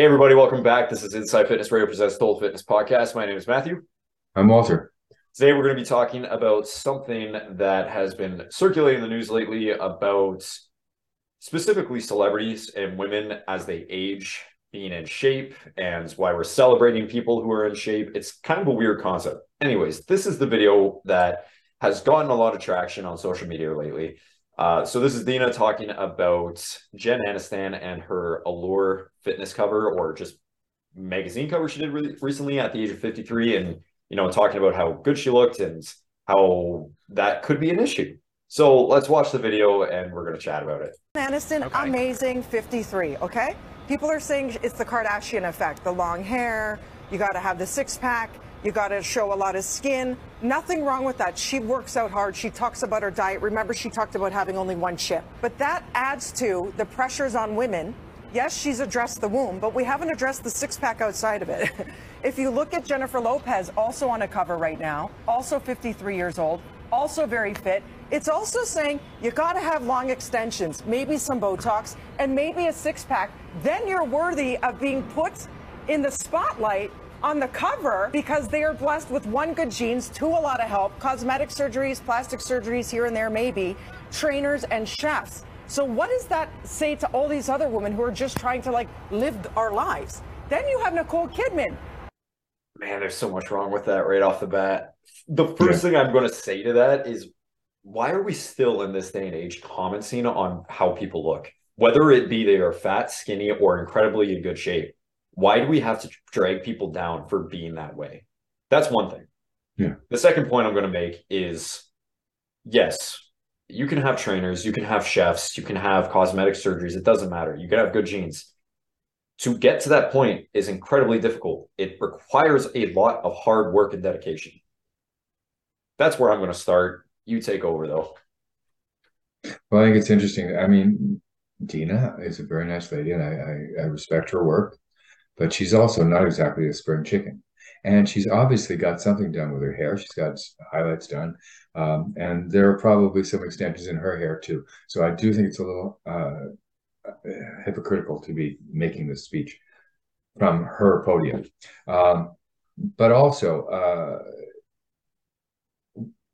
Hey, everybody, welcome back. This is Inside Fitness Radio presents Total Fitness Podcast. My name is Matthew. I'm Walter. Today, we're going to be talking about something that has been circulating in the news lately about specifically celebrities and women as they age being in shape and why we're celebrating people who are in shape. It's kind of a weird concept. Anyways, this is the video that has gotten a lot of traction on social media lately. Uh, so this is Dina talking about Jen Aniston and her Allure fitness cover or just magazine cover she did really recently at the age of 53 and you know talking about how good she looked and how that could be an issue. So let's watch the video and we're going to chat about it. Aniston, Okay. amazing 53, okay? People are saying it's the Kardashian effect, the long hair, you got to have the six pack, you got to show a lot of skin. Nothing wrong with that. She works out hard. She talks about her diet. Remember, she talked about having only one chip. But that adds to the pressures on women. Yes, she's addressed the womb, but we haven't addressed the six pack outside of it. if you look at Jennifer Lopez, also on a cover right now, also 53 years old, also very fit. It's also saying you got to have long extensions, maybe some Botox, and maybe a six pack. Then you're worthy of being put in the spotlight on the cover because they are blessed with one good genes, two a lot of help, cosmetic surgeries, plastic surgeries here and there, maybe, trainers and chefs. So what does that say to all these other women who are just trying to like live our lives? Then you have Nicole Kidman. Man, there's so much wrong with that right off the bat. The first thing I'm going to say to that is why are we still in this day and age commenting on how people look? Whether it be they are fat, skinny, or incredibly in good shape. Why do we have to drag people down for being that way? That's one thing. Yeah. The second point I'm going to make is yes, you can have trainers, you can have chefs, you can have cosmetic surgeries. It doesn't matter. You can have good genes. To get to that point is incredibly difficult. It requires a lot of hard work and dedication. That's where I'm going to start. You take over though. Well, I think it's interesting. I mean, Dina is a very nice lady, and I, I, I respect her work, but she's also not exactly a spring chicken. And she's obviously got something done with her hair. She's got highlights done, um, and there are probably some extensions in her hair too. So I do think it's a little uh, hypocritical to be making this speech from her podium. Um, but also, uh,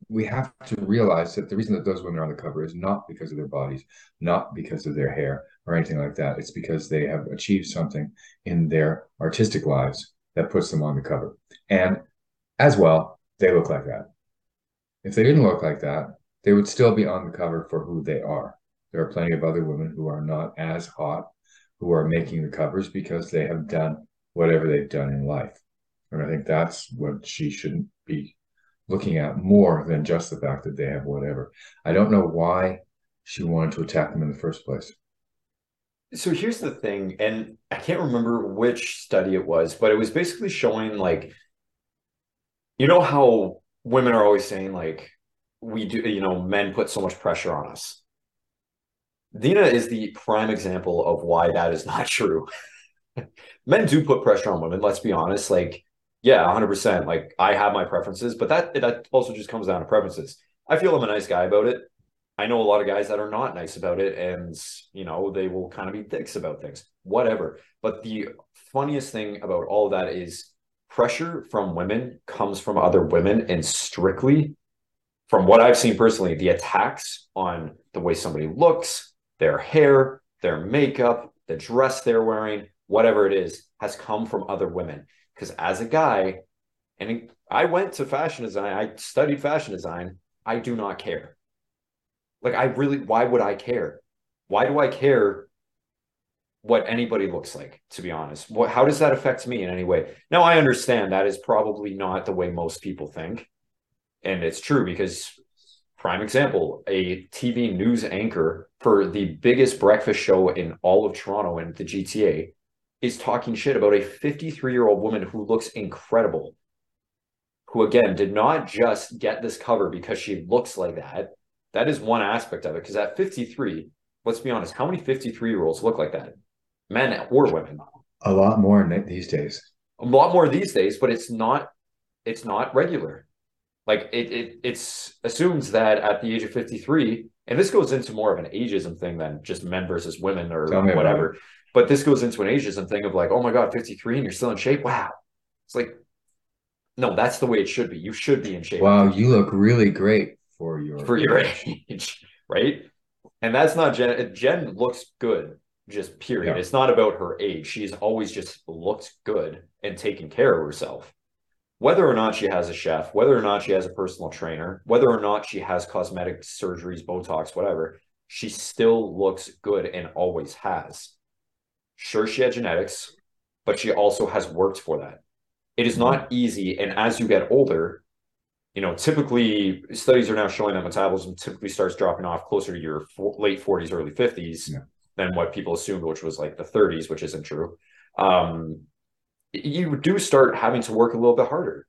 we have to realize that the reason that those women are on the cover is not because of their bodies, not because of their hair or anything like that. It's because they have achieved something in their artistic lives that puts them on the cover. And as well, they look like that. If they didn't look like that, they would still be on the cover for who they are. There are plenty of other women who are not as hot who are making the covers because they have done whatever they've done in life. And I think that's what she shouldn't be looking at more than just the fact that they have whatever. I don't know why she wanted to attack them in the first place. So here's the thing, and I can't remember which study it was, but it was basically showing like, you know how women are always saying like, we do, you know, men put so much pressure on us. Dina is the prime example of why that is not true. Men do put pressure on women, let's be honest. Like, yeah, 100%. Like, I have my preferences, but that that also just comes down to preferences. I feel I'm a nice guy about it. I know a lot of guys that are not nice about it, and you know they will kind of be dicks about things, whatever. But the funniest thing about all of that is pressure from women comes from other women, and strictly from what I've seen personally, the attacks on the way somebody looks, their hair, their makeup, the dress they're wearing, whatever it is, has come from other women. Because as a guy, and I went to fashion design, I studied fashion design, I do not care. Like, I really, why would I care? Why do I care what anybody looks like, to be honest? What, how does that affect me in any way? Now, I understand that is probably not the way most people think. And it's true because, prime example, a TV news anchor for the biggest breakfast show in all of Toronto and the GTA is talking shit about a 53 year old woman who looks incredible, who again did not just get this cover because she looks like that. That is one aspect of it. Because at 53, let's be honest, how many 53 year olds look like that? Men or women? A lot more these days. A lot more these days, but it's not it's not regular. Like it it it's assumes that at the age of 53, and this goes into more of an ageism thing than just men versus women or whatever. But this goes into an ageism thing of like, oh my God, 53 and you're still in shape. Wow. It's like, no, that's the way it should be. You should be in shape. Wow, you look really great for your for your age, right? And that's not Jen. Jen looks good, just period. Yeah. It's not about her age. She's always just looked good and taken care of herself. Whether or not she has a chef, whether or not she has a personal trainer, whether or not she has cosmetic surgeries, Botox, whatever, she still looks good and always has. Sure, she had genetics, but she also has worked for that. It is not easy. And as you get older, you know, typically studies are now showing that metabolism typically starts dropping off closer to your late 40s, early 50s Yeah. than what people assumed, which was like the 30s, which isn't true. Um, you do start having to work a little bit harder.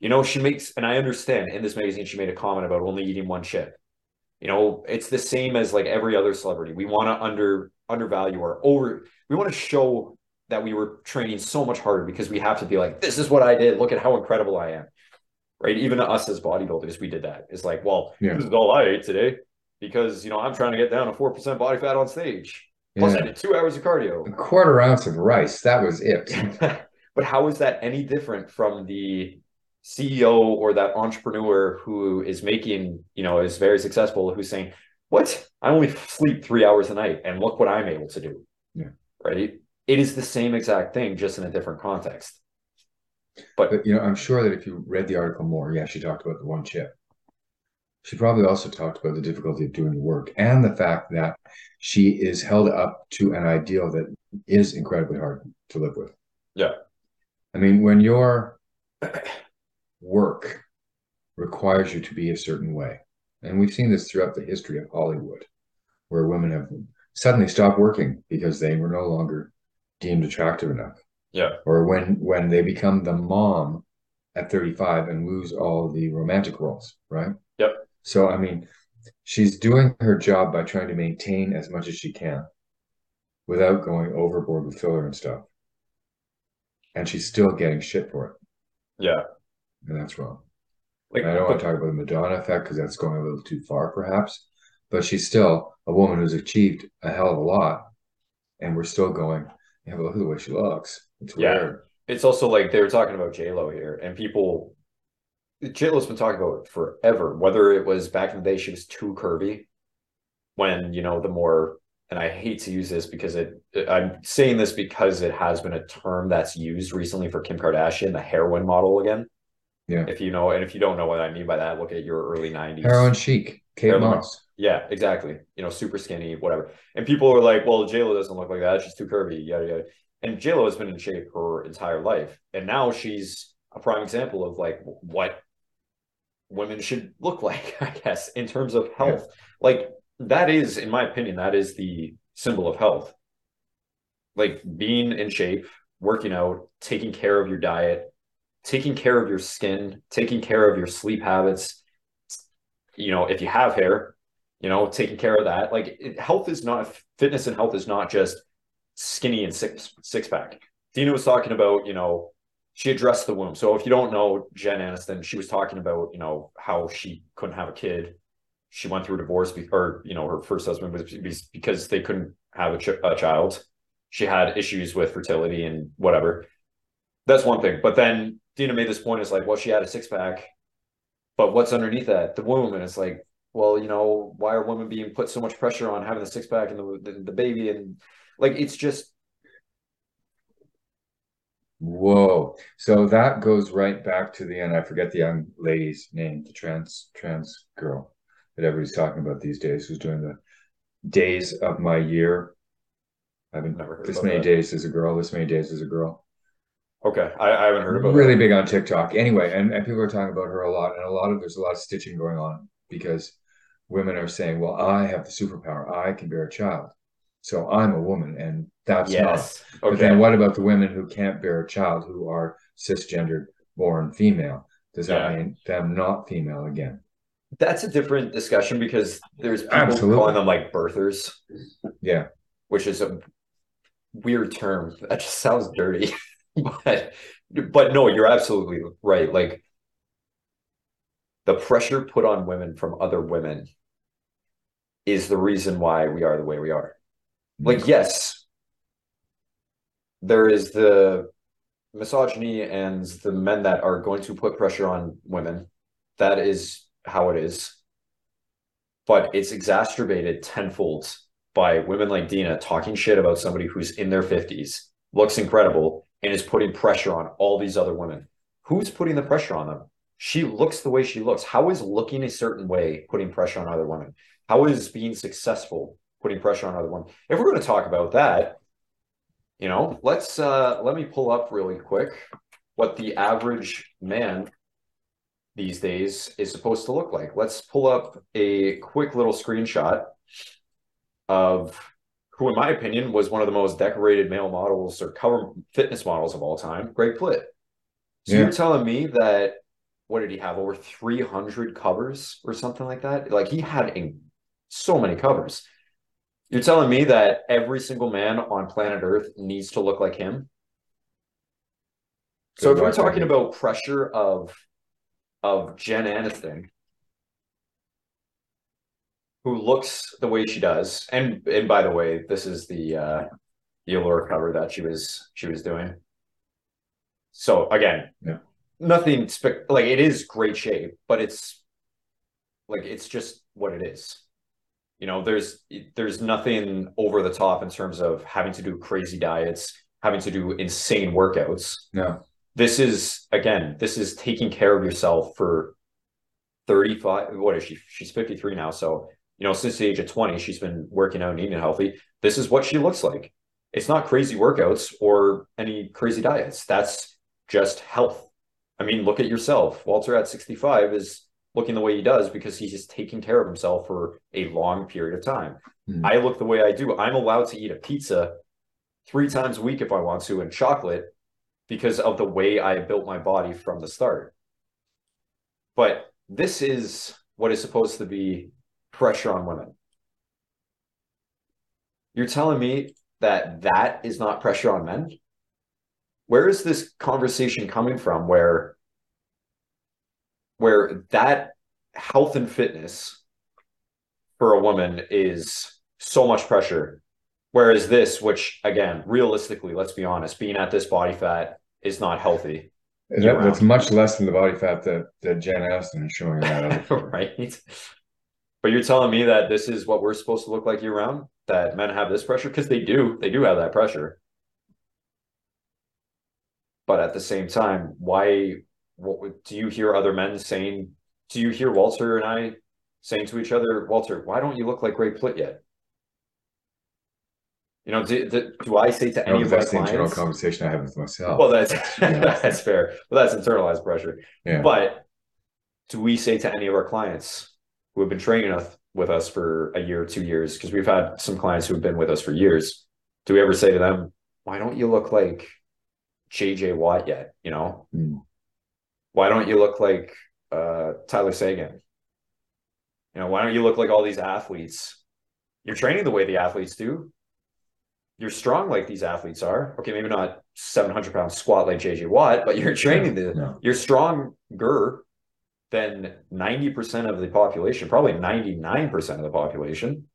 You know, she makes, and I understand in this magazine, she made a comment about only eating one chip. You know, it's the same as like every other celebrity. We want to under undervalue or over. We want to show that we were training so much harder because we have to be like, this is what I did. Look at how incredible I am. Right. Even us as bodybuilders, we did that. It's like, well, Yeah. this is all I ate today because you know I'm trying to get down to four percent body fat on stage. Plus, I did two hours of cardio. A quarter ounce of rice, that was it. but how is that any different from the CEO or that entrepreneur who is making, you know, is very successful, who's saying, What? I only sleep three hours a night and look what I'm able to do. Yeah. Right. It is the same exact thing, just in a different context. But But you know, I'm sure that if you read the article more, yeah, she talked about the one chip. She probably also talked about the difficulty of doing the work and the fact that she is held up to an ideal that is incredibly hard to live with. Yeah. I mean, when your work requires you to be a certain way, and we've seen this throughout the history of Hollywood, where women have suddenly stopped working because they were no longer deemed attractive enough yeah, or when when they become the mom at 35 and lose all the romantic roles, right? Yep. So I mean, she's doing her job by trying to maintain as much as she can without going overboard with filler and stuff. And she's still getting shit for it. yeah. And that's wrong. Like I don't want to talk about the Madonna effect because that's going a little too far, perhaps. But she's still a woman who's achieved a hell of a lot. And we're still going, yeah, but look at the way she looks. It's Yeah. weird. it's also like they were talking about J Lo here, and people J Lo's been talking about it forever. Whether it was back in the day, she was too curvy, when you know the more, and I hate to use this because it, I'm saying this because it has been a term that's used recently for Kim Kardashian, the heroin model again. Yeah. If you know, and if you don't know what I mean by that, look at your early '90s. Heroin chic, Kate. Moss. Yeah, exactly. You know, super skinny, whatever. And people are like, well, JLo doesn't look like that. She's too curvy, yada, yada. And JLo has been in shape her entire life. And now she's a prime example of like what women should look like, I guess, in terms of health. Like, that is, in my opinion, that is the symbol of health. Like being in shape, working out, taking care of your diet, taking care of your skin, taking care of your sleep habits. You know, if you have hair, you know, taking care of that. Like it, health is not fitness and health is not just skinny and six six pack. Dina was talking about, you know, she addressed the womb. So if you don't know Jen Aniston, she was talking about, you know, how she couldn't have a kid. She went through a divorce, be- or you know, her first husband was because they couldn't have a, ch- a child. She had issues with fertility and whatever. That's one thing. But then Dina made this point. It's like, well, she had a six pack, but what's underneath that? The womb. And it's like, well, you know, why are women being put so much pressure on having the six pack and the, the, the baby? And like, it's just, Whoa. So that goes right back to the end. I forget the young lady's name, the trans trans girl that everybody's talking about these days, who's doing the days of my year. I've been Never heard this many that. days as a girl, this many days as a girl. Okay. I, I haven't heard about really that. big on TikTok. Anyway, and, and people are talking about her a lot, and a lot of there's a lot of stitching going on because women are saying, Well, I have the superpower, I can bear a child. So I'm a woman, and that's not Yes. But Okay. then what about the women who can't bear a child who are cisgendered born female? Does that Yeah. mean them not female again? That's a different discussion because there's people Absolutely. calling them like birthers, Yeah. which is a weird term. That just sounds dirty. but but no, you're absolutely right. Like the pressure put on women from other women is the reason why we are the way we are. Like, mm-hmm. yes, there is the misogyny and the men that are going to put pressure on women. That is how it is. But it's exacerbated tenfold by women like Dina talking shit about somebody who's in their 50s, looks incredible, and is putting pressure on all these other women. Who's putting the pressure on them? She looks the way she looks. How is looking a certain way putting pressure on other women? How is being successful putting pressure on other women? If we're going to talk about that, you know, let's uh let me pull up really quick what the average man these days is supposed to look like. Let's pull up a quick little screenshot of who, in my opinion, was one of the most decorated male models or cover fitness models of all time, Greg Plitt. So yeah. you're telling me that what did he have over 300 covers or something like that? Like he had in so many covers. You're telling me that every single man on planet Earth needs to look like him? So if we're talking about pressure of of Jen Aniston, who looks the way she does, and and by the way, this is the uh the allure cover that she was she was doing. So again, yeah. nothing spe- like it is great shape, but it's like it's just what it is. You know there's there's nothing over the top in terms of having to do crazy diets having to do insane workouts. No this is again this is taking care of yourself for 35 what is she? She's 53 now so you know since the age of 20 she's been working out and eating healthy this is what she looks like it's not crazy workouts or any crazy diets that's just health i mean look at yourself walter at 65 is looking the way he does because he's just taking care of himself for a long period of time. Mm. I look the way I do. I'm allowed to eat a pizza three times a week if I want to and chocolate because of the way I built my body from the start. But this is what is supposed to be pressure on women. You're telling me that that is not pressure on men? Where is this conversation coming from where where that health and fitness for a woman is so much pressure. Whereas this, which again, realistically, let's be honest, being at this body fat is not healthy. That, that's much less than the body fat that, that Jen Aniston is showing that right. But you're telling me that this is what we're supposed to look like year round? That men have this pressure? Because they do. They do have that pressure. But at the same time, why what do you hear other men saying? Do you hear Walter and I saying to each other, Walter, why don't you look like Greg Plitt yet? You know, do, do, do I say to any no, of my clients? That's the internal conversation I have with myself. Well, that's that's fair. Well, that's internalized pressure. Yeah. But do we say to any of our clients who have been training us with us for a year, two years, because we've had some clients who have been with us for years, do we ever say to them, "Why don't you look like JJ Watt yet?" You know, mm why don't you look like uh, Tyler Seguin? You know, why don't you look like all these athletes? You're training the way the athletes do. You're strong like these athletes are. Okay, maybe not 700 pound squat like JJ Watt, but you're training the. No. You're stronger than 90% of the population, probably 99% of the population.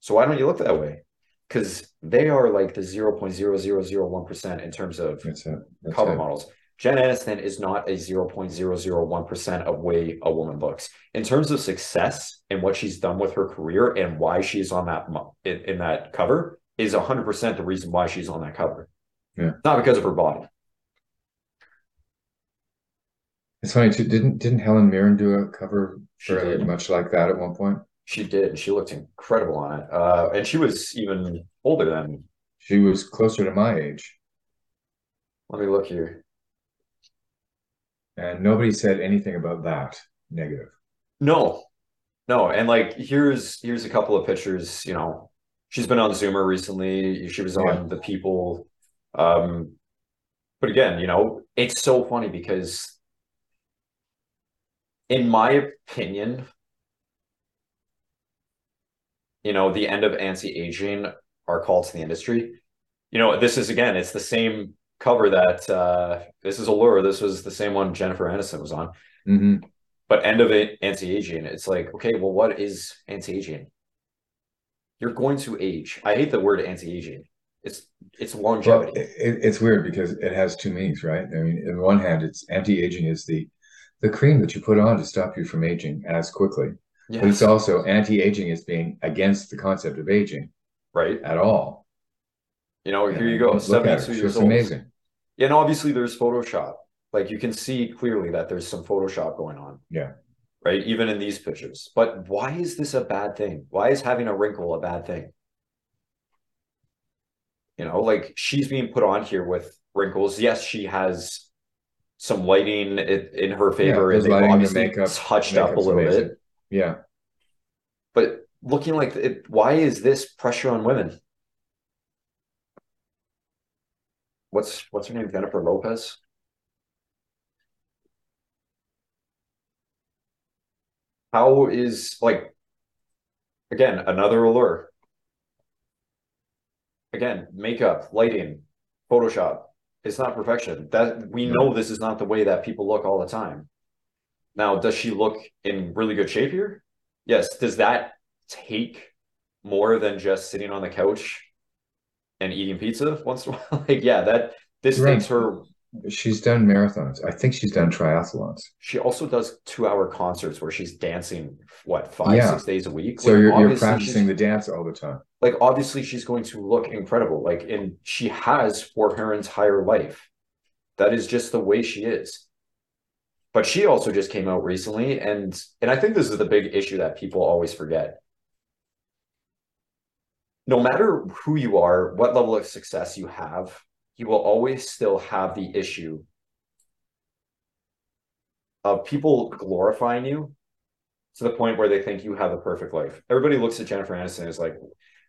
So why don't you look that way? Because they are like the 0.0001% in terms of That's. That's cover it. models. Jen Aniston is not a 0.001% of way a woman looks. In terms of success and what she's done with her career and why she's on that in, in that cover is 100% the reason why she's on that cover. Yeah. Not because of her body. It's funny too. Didn't didn't Helen Mirren do a cover fairly much like that at one point? She did. She looked incredible on it. Uh, and she was even older than. She was closer to my age. Let me look here and nobody said anything about that negative. No, no, and like here's here's a couple of pictures. You know, she's been on Zoomer recently. She was on yeah. the People. Um, but again, you know, it's so funny because, in my opinion, you know, the end of anti-aging are calls to the industry. You know, this is again, it's the same cover that uh, this is Allure. This was the same one Jennifer Aniston was on. Mm-hmm. But end of it, anti-aging. It's like, okay, well, what is anti-aging? You're going to age. I hate the word anti-aging. It's it's Well, longevity. it, it's weird because it has two meanings, right? I mean, in one hand, it's anti-aging is the the cream that you put on to stop you from aging as quickly. But it's also anti-aging is being against the concept of aging right. at all. You know, here you go, Look at her. 72 She years old. amazing. And obviously there's Photoshop. Like you can see clearly that there's some Photoshop going on. Yeah. Right. Even in these pictures. But why is this a bad thing? Why is having a wrinkle a bad thing? You know, like she's being put on here with wrinkles. Yes, she has some lighting in her favor, those and they've obviously makeup- touched up a little amazing. bit. Yeah. But looking like it, why is this pressure on women? What's what's her name? Jennifer Lopez. How is like again another allure? Again, makeup, lighting, Photoshop. It's not perfection. That we know this is not the way that people look all the time. Now, does she look in really good shape here? Yes. Does that take more than just sitting on the couch and eating pizza once in a while? Like, yeah, that this Right. takes her. She's done marathons. I think she's done triathlons. She also does two-hour concerts where she's dancing what five, Yeah. six days a week. So Like, you're, you're practicing the dance all the time. like obviously she's going to look incredible. Like, and she has for her entire life. That is just the way she is. But she also just came out recently, and and I think this is the big issue that people always forget. No matter who you are, what level of success you have, you will always still have the issue of people glorifying you to the point where they think you have the perfect life. Everybody looks at Jennifer Aniston as like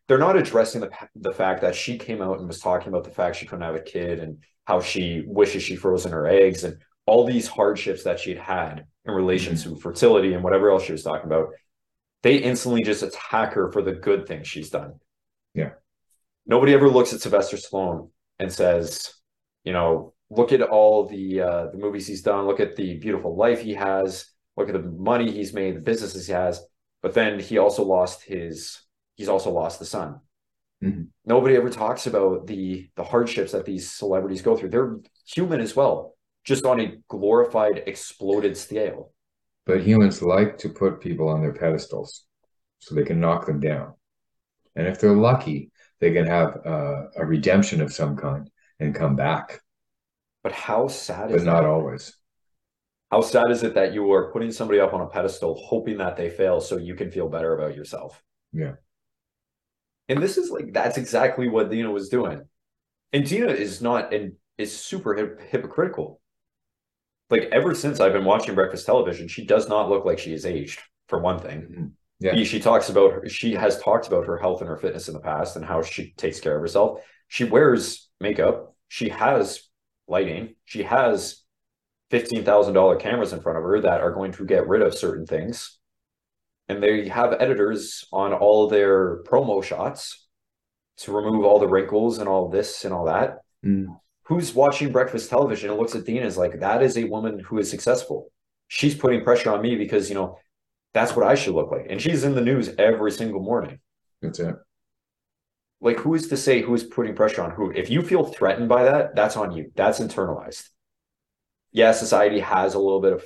they're not addressing the the fact that she came out and was talking about the fact she couldn't have a kid and how she wishes she frozen her eggs and all these hardships that she'd had in relation mm-hmm. to fertility and whatever else she was talking about. They instantly just attack her for the good things she's done. Yeah. Nobody ever looks at Sylvester Stallone and says, you know, look at all the uh, the movies he's done, look at the beautiful life he has, look at the money he's made, the businesses he has. But then he also lost his he's also lost the son. Mhm. Nobody ever talks about the the hardships that these celebrities go through. They're human as well, just on a glorified, exploded scale. But humans like to put people on their pedestals so they can knock them down. And if they're lucky, they can have uh, a redemption of some kind and come back, But how sad but is not that? always. How sad is it that you are putting somebody up on a pedestal, hoping that they fail so you can feel better about yourself? Yeah. And this is like that's exactly what Dina was doing. And Dina is not and is super hip- hypocritical. Like ever since I've been watching breakfast television, she does not look like she is aged, for one thing. Mhm. Yeah. She, talks about her, she has talked about her health and her fitness in the past and how she takes care of herself. She wears makeup, she has lighting, she has $15,000 cameras in front of her that are going to get rid of certain things. And they have editors on all their promo shots to remove all the wrinkles and all this and all that. Mm. Who's watching breakfast television and looks at Dina as like, that is a woman who is successful. She's putting pressure on me because, you know, that's what I should look like. And she's in the news every single morning. That's it. Like, who is to say who is putting pressure on who? If you feel threatened by that, that's on you. That's internalized. Yeah, society has a little bit of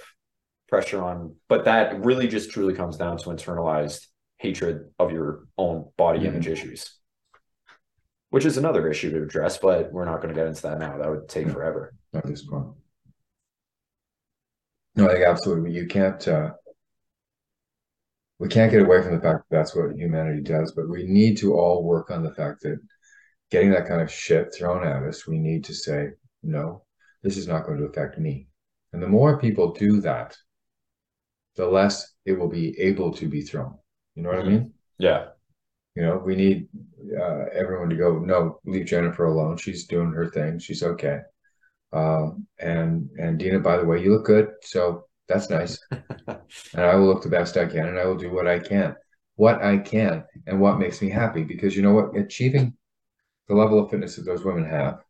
pressure on, but that really just truly comes down to internalized hatred of your own body Mhm. image issues, which is another issue to address, but we're not going to get into that now. That would take No. forever. At this point. No, I think absolutely. You can't, uh, we can't get away from the fact that that's what humanity does, but we need to all work on the fact that getting that kind of shit thrown at us, we need to say, no, this is not going to affect me. And the more people do that, the less it will be able to be thrown. You know what Mhm. I mean? Yeah. You know, we need uh, everyone to go, no, leave Jennifer alone. She's doing her thing. She's okay. Um, and and Dina, by the way, you look good, so that's nice. and I will look the best I can, and I will do what I can, what I can, and what makes me happy. Because you know what, achieving the level of fitness that those women have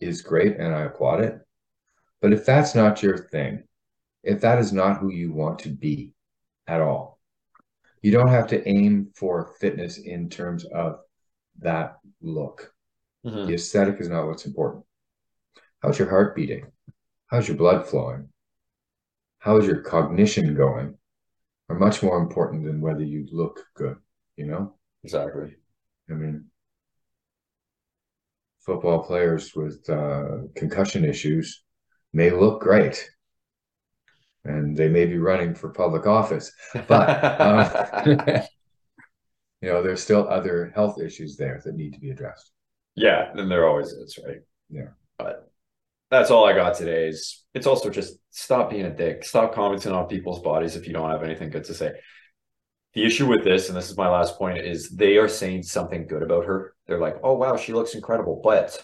is great, and I applaud it. But if that's not your thing, if that is not who you want to be at all, you don't have to aim for fitness in terms of that look. Mhm. The aesthetic is not what's important. How's your heart beating? How's your blood flowing? How is your cognition going? Are much more important than whether you look good, you know? Exactly. I mean, football players with uh, concussion issues may look great and they may be running for public office, but um, you know, there's still other health issues there that need to be addressed. yeah, then there always is, right? Yeah. But that's all I got today. Is it's also just stop being a dick. Stop commenting on people's bodies if you don't have anything good to say. The issue with this, and this is my last point, is they are saying something good about her. They're like, "Oh wow, she looks incredible," but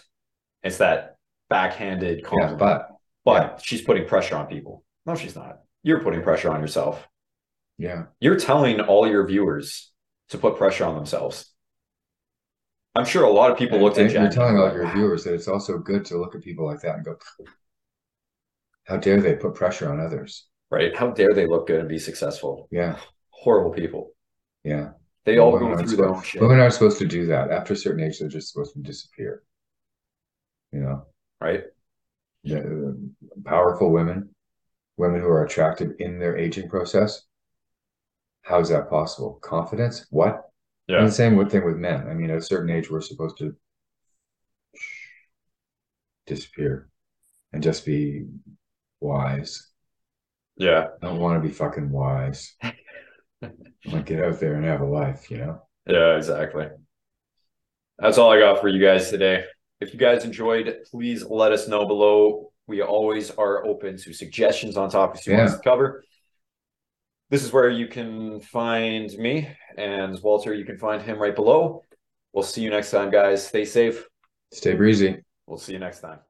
it's that backhanded Yeah, compliment. but but she's putting pressure on people. No, she's not. You're putting pressure on yourself. yeah, You're telling all your viewers to put pressure on themselves. I'm sure a lot of people And- looked and at you're telling all your viewers that it's also good to look at people like that and go, how dare they put pressure on others? right? How dare they look good and be successful? Yeah, Horrible people. yeah. They all go through their supposed- own shit, Women aren't supposed to do that. After a certain age, they're just supposed to disappear. You know, right? the, uh, powerful women, women who are attractive in their aging process. How is that possible? Confidence? What? And Yeah, the same with- thing with men. I mean, at a certain age, we're supposed to disappear and just be wise. yeah, I don't want to be fucking wise. I want to get out there and have a life, you know? yeah, exactly. That's all I got for you guys today. If you guys enjoyed, please let us know below. We always are open to suggestions on topics you want us to cover. This is where you can find me and Walter. You can find him right below. We'll see you next time, guys. Stay safe. Stay breezy. We'll see you next time.